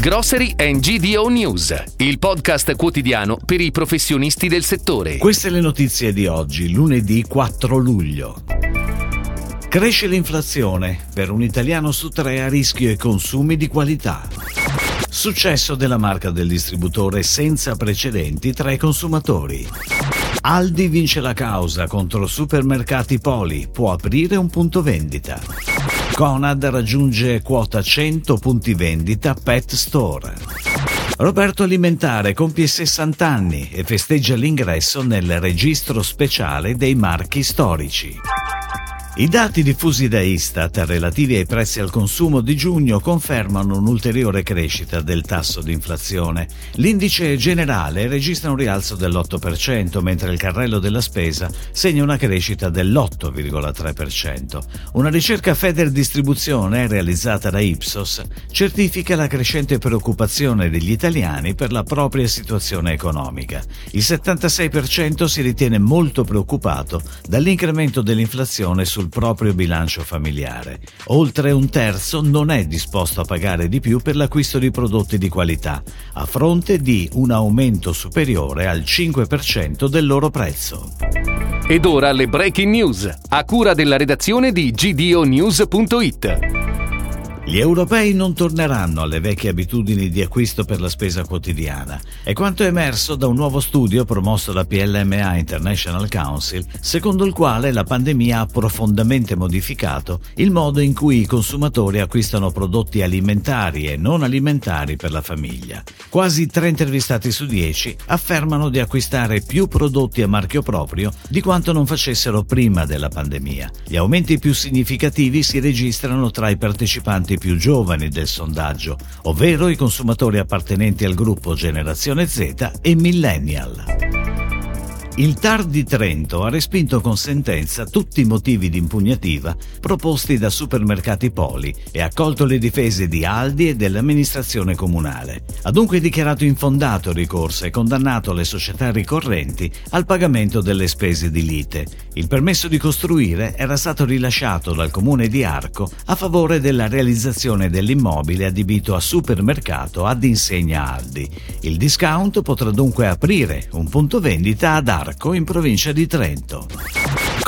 Grocery and GDO News, il podcast quotidiano per i professionisti del settore. Queste le notizie di oggi, lunedì 4 luglio. Cresce l'inflazione, per un italiano su tre a rischio e consumi di qualità. Successo della marca del distributore senza precedenti tra i consumatori. Aldi vince la causa contro supermercati Poli, può aprire un punto vendita. Conad raggiunge quota 100 punti vendita Pet Store. Roberto Alimentare compie 60 anni e festeggia l'ingresso nel registro speciale dei marchi storici. I dati diffusi da Istat relativi ai prezzi al consumo di giugno confermano un'ulteriore crescita del tasso di inflazione. L'indice generale registra un rialzo dell'8%, mentre il carrello della spesa segna una crescita dell'8,3%. Una ricerca Feder Distribuzione realizzata da Ipsos certifica la crescente preoccupazione degli italiani per la propria situazione economica. Il 76% si ritiene molto preoccupato dall'incremento dell'inflazione sul proprio bilancio familiare. Oltre un terzo non è disposto a pagare di più per l'acquisto di prodotti di qualità, a fronte di un aumento superiore al 5% del loro prezzo. Ed ora le breaking news, a cura della redazione di gdonews.it. Gli europei non torneranno alle vecchie abitudini di acquisto per la spesa quotidiana. È quanto emerso da un nuovo studio promosso da PLMA International Council, secondo il quale la pandemia ha profondamente modificato il modo in cui i consumatori acquistano prodotti alimentari e non alimentari per la famiglia. Quasi tre intervistati su dieci affermano di acquistare più prodotti a marchio proprio di quanto non facessero prima della pandemia. Gli aumenti più significativi si registrano tra i partecipanti più giovani del sondaggio, ovvero i consumatori appartenenti al gruppo Generazione Z e Millennial. Il TAR di Trento ha respinto con sentenza tutti i motivi di impugnativa proposti da supermercati Poli e ha accolto le difese di Aldi e dell'amministrazione comunale. Ha dunque dichiarato infondato il ricorso e condannato le società ricorrenti al pagamento delle spese di lite. Il permesso di costruire era stato rilasciato dal comune di Arco a favore della realizzazione dell'immobile adibito a supermercato ad insegna Aldi. Il discount potrà dunque aprire un punto vendita ad Arco Marco in provincia di Trento.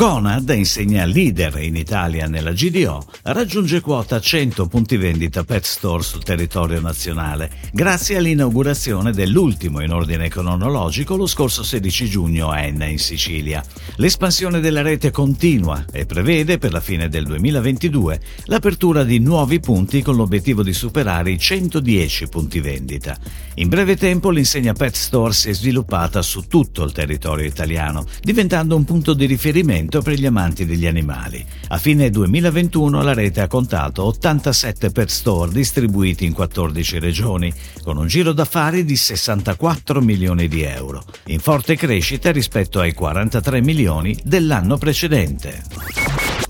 Conad insegna leader in Italia nella GDO, raggiunge quota 100 punti vendita pet store sul territorio nazionale, grazie all'inaugurazione dell'ultimo in ordine cronologico lo scorso 16 giugno a Enna in Sicilia. L'espansione della rete continua e prevede per la fine del 2022 l'apertura di nuovi punti con l'obiettivo di superare i 110 punti vendita. In breve tempo l'insegna Pet Store si è sviluppata su tutto il territorio italiano, diventando un punto di riferimento per gli amanti degli animali. A fine 2021 la rete ha contato 87 per store distribuiti in 14 regioni, con un giro d'affari di 64 milioni di euro, in forte crescita rispetto ai 43 milioni dell'anno precedente.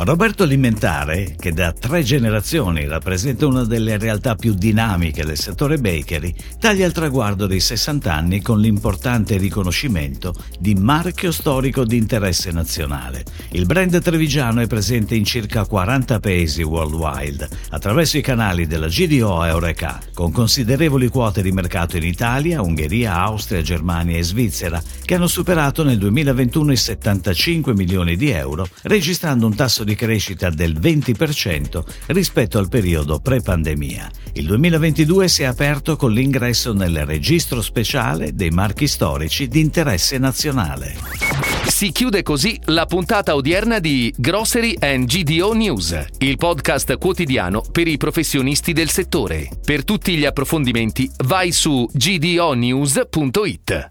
Roberto Alimentare, che da tre generazioni rappresenta una delle realtà più dinamiche del settore bakery, taglia il traguardo dei 60 anni con l'importante riconoscimento di marchio storico di interesse nazionale. Il brand trevigiano è presente in circa 40 paesi worldwide, attraverso i canali della GDO e Eureka, con considerevoli quote di mercato in Italia, Ungheria, Austria, Germania e Svizzera, che hanno superato nel 2021 i 75 milioni di euro, registrando un tasso di di crescita del 20% rispetto al periodo pre-pandemia. Il 2022 si è aperto con l'ingresso nel registro speciale dei marchi storici di interesse nazionale. Si chiude così la puntata odierna di Grocery and GDO News, il podcast quotidiano per i professionisti del settore. Per tutti gli approfondimenti vai su gdonews.it.